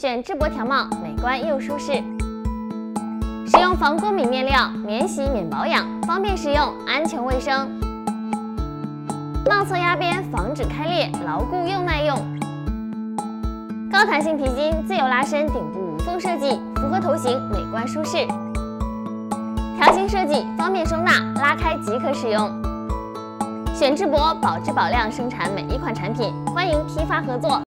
选智博条帽美观又舒适。使用防过敏面料免洗免保养方便使用安全卫生。帽侧压边防止开裂牢固又耐用。高弹性皮筋自由拉伸顶部无缝设计符合头型美观舒适。条形设计方便收纳拉开即可使用。选智博保质保量生产每一款产品欢迎批发合作。